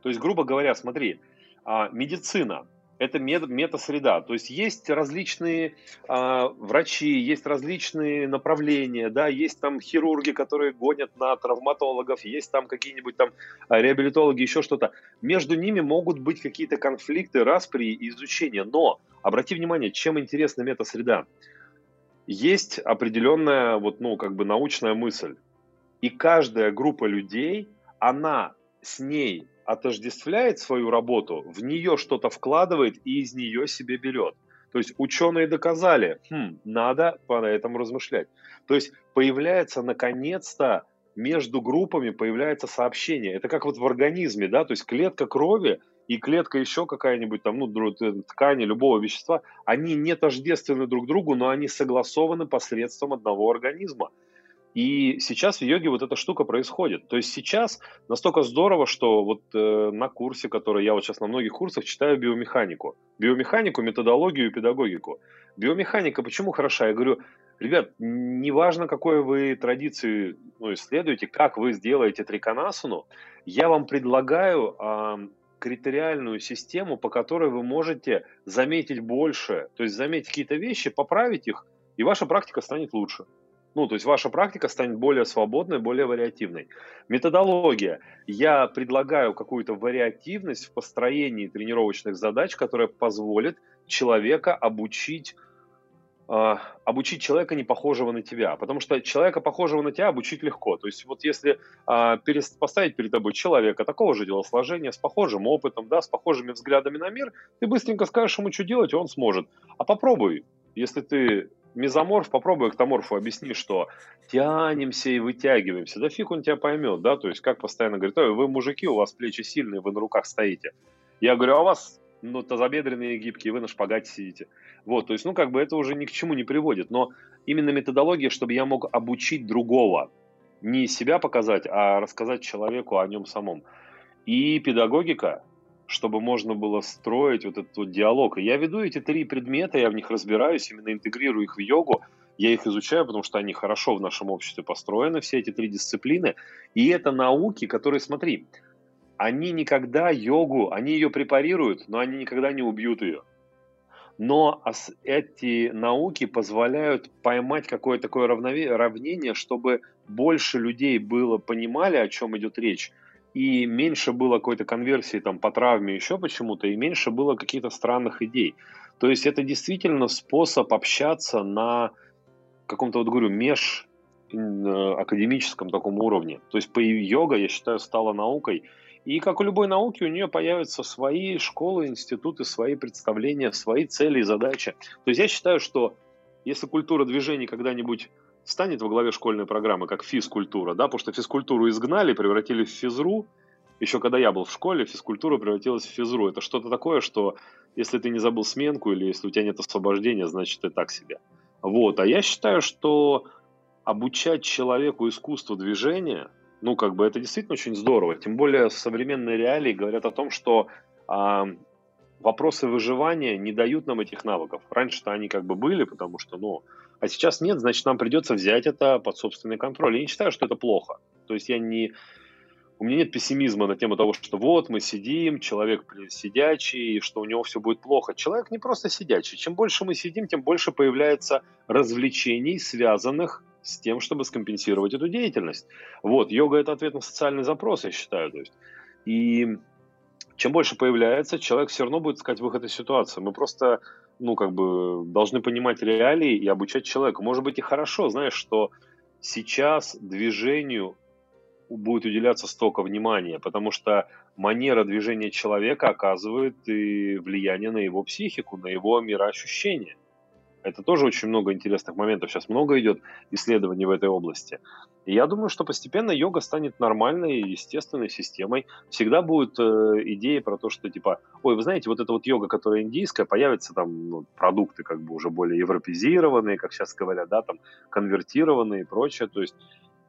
То есть, грубо говоря, смотри, а, медицина – это метасреда. То есть есть различные а, врачи, есть различные направления, да, есть там хирурги, которые гонят на травматологов, есть там какие-нибудь там а, реабилитологи, еще что-то. Между ними могут быть какие-то конфликты, распри и изучения. Но обрати внимание, чем интересна метасреда. Есть определенная вот, ну, как бы научная мысль. И каждая группа людей, она с ней отождествляет свою работу, в нее что-то вкладывает и из нее себе берет. То есть ученые доказали, хм, надо по этому размышлять. То есть появляется наконец-то между группами появляется сообщение. Это как вот в организме, да, то есть клетка крови и клетка еще какая-нибудь там, ну, ткани любого вещества, они не тождественны друг другу, но они согласованы посредством одного организма. И сейчас в йоге вот эта штука происходит. То есть сейчас настолько здорово, что вот э, на курсе, который я вот сейчас на многих курсах читаю биомеханику. Биомеханику, методологию и педагогику. Биомеханика почему хороша? Я говорю, ребят, неважно, какой вы традиции ну, исследуете, как вы сделаете триконасану, я вам предлагаю э, критериальную систему, по которой вы можете заметить больше, то есть заметить какие-то вещи, поправить их, и ваша практика станет лучше. Ну, то есть ваша практика станет более свободной, более вариативной. Методология. Я предлагаю какую-то вариативность в построении тренировочных задач, которая позволит человека обучить Uh, обучить человека, не похожего на тебя. Потому что человека, похожего на тебя, обучить легко. То есть вот если перест- поставить перед тобой человека такого же телосложения, с похожим опытом, да, с похожими взглядами на мир, ты быстренько скажешь ему, что делать, и он сможет. А попробуй, если ты мезоморф, попробуй эктоморфу объясни, что тянемся и вытягиваемся. Да фиг он тебя поймет, да, то есть как постоянно говорит, ой, вы мужики, у вас плечи сильные, вы на руках стоите. Я говорю, а у вас ну, тазобедренные гибкие, вы на шпагате сидите. Вот, то есть, ну, как бы это уже ни к чему не приводит. Но именно методология, чтобы я мог обучить другого, не себя показать, а рассказать человеку о нем самом. И педагогика, чтобы можно было строить вот этот вот диалог. И я веду эти три предмета, я в них разбираюсь, именно интегрирую их в йогу, я их изучаю, потому что они хорошо в нашем обществе построены, все эти три дисциплины. И это науки, которые, смотри, они никогда йогу, они ее препарируют, но они никогда не убьют ее. Но эти науки позволяют поймать какое-то такое равнение, чтобы больше людей было понимали, о чем идет речь, и меньше было какой-то конверсии там по травме еще почему-то, и меньше было каких-то странных идей. То есть это действительно способ общаться на каком-то, вот говорю, меж э, академическом таком уровне. То есть по йога, я считаю, стала наукой. И как у любой науки, у нее появятся свои школы, институты, свои представления, свои цели и задачи. То есть я считаю, что если культура движений когда-нибудь станет во главе школьной программы, как физкультура, да, потому что физкультуру изгнали, превратили в физру. Еще когда я был в школе, физкультура превратилась в физру. Это что-то такое, что если ты не забыл сменку или если у тебя нет освобождения, значит ты так себе. Вот. А я считаю, что обучать человеку искусству движения, ну, как бы это действительно очень здорово. Тем более современные реалии говорят о том, что а, вопросы выживания не дают нам этих навыков. Раньше-то они как бы были, потому что, ну, а сейчас нет, значит, нам придется взять это под собственный контроль. Я не считаю, что это плохо. То есть я не... У меня нет пессимизма на тему того, что вот мы сидим, человек сидячий, что у него все будет плохо. Человек не просто сидячий. Чем больше мы сидим, тем больше появляется развлечений, связанных с тем, чтобы скомпенсировать эту деятельность. Вот, йога – это ответ на социальный запрос, я считаю. То есть. И чем больше появляется, человек все равно будет искать выход из ситуации. Мы просто, ну, как бы, должны понимать реалии и обучать человека. Может быть и хорошо, знаешь, что сейчас движению будет уделяться столько внимания, потому что манера движения человека оказывает и влияние на его психику, на его мироощущение. Это тоже очень много интересных моментов. Сейчас много идет исследований в этой области. И я думаю, что постепенно йога станет нормальной, естественной системой. Всегда будут э, идеи про то, что типа, ой, вы знаете, вот эта вот йога, которая индийская, появятся там ну, продукты как бы уже более европезированные, как сейчас говорят, да, там конвертированные и прочее. То есть,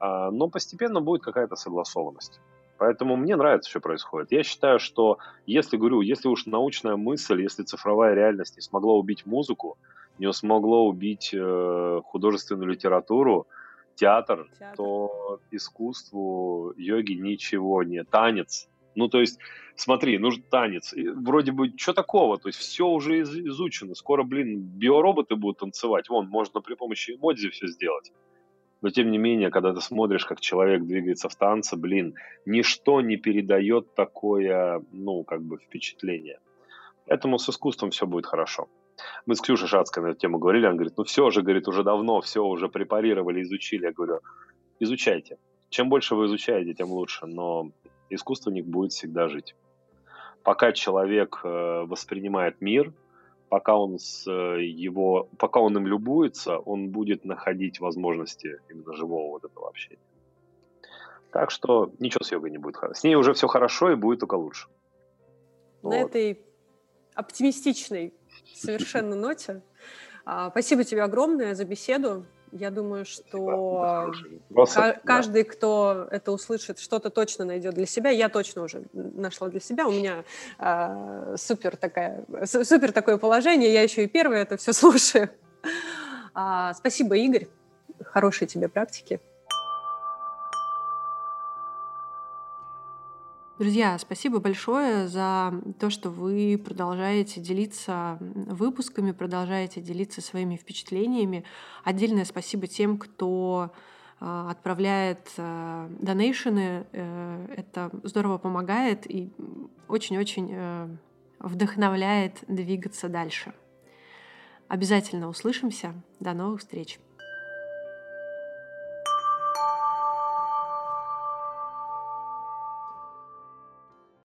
э, но постепенно будет какая-то согласованность. Поэтому мне нравится, что происходит. Я считаю, что если, говорю, если уж научная мысль, если цифровая реальность не смогла убить музыку, не смогло убить э, художественную литературу, театр, театр, то искусству йоги ничего не. Танец. Ну, то есть, смотри, нужен танец. И вроде бы, что такого? То есть, все уже из- изучено. Скоро, блин, биороботы будут танцевать. Вон, можно при помощи эмодзи все сделать. Но, тем не менее, когда ты смотришь, как человек двигается в танце, блин, ничто не передает такое, ну, как бы, впечатление. Поэтому с искусством все будет хорошо. Мы с Ксюшей Шацкой на эту тему говорили, она говорит, ну все же, говорит, уже давно, все уже препарировали, изучили. Я говорю, изучайте. Чем больше вы изучаете, тем лучше, но искусство не будет всегда жить. Пока человек э, воспринимает мир, пока он, с э, его, пока он им любуется, он будет находить возможности именно живого вот этого общения. Так что ничего с йогой не будет. С ней уже все хорошо и будет только лучше. На вот. этой оптимистичной совершенно ноте. А, спасибо тебе огромное за беседу. Я думаю, что каждый, кто это услышит, что-то точно найдет для себя. Я точно уже нашла для себя. У меня э, супер, такая, супер такое положение. Я еще и первая это все слушаю. А, спасибо, Игорь. Хорошей тебе практики. Друзья, спасибо большое за то, что вы продолжаете делиться выпусками, продолжаете делиться своими впечатлениями. Отдельное спасибо тем, кто а, отправляет а, донейшены. Э, это здорово помогает и очень-очень э, вдохновляет двигаться дальше. Обязательно услышимся. До новых встреч!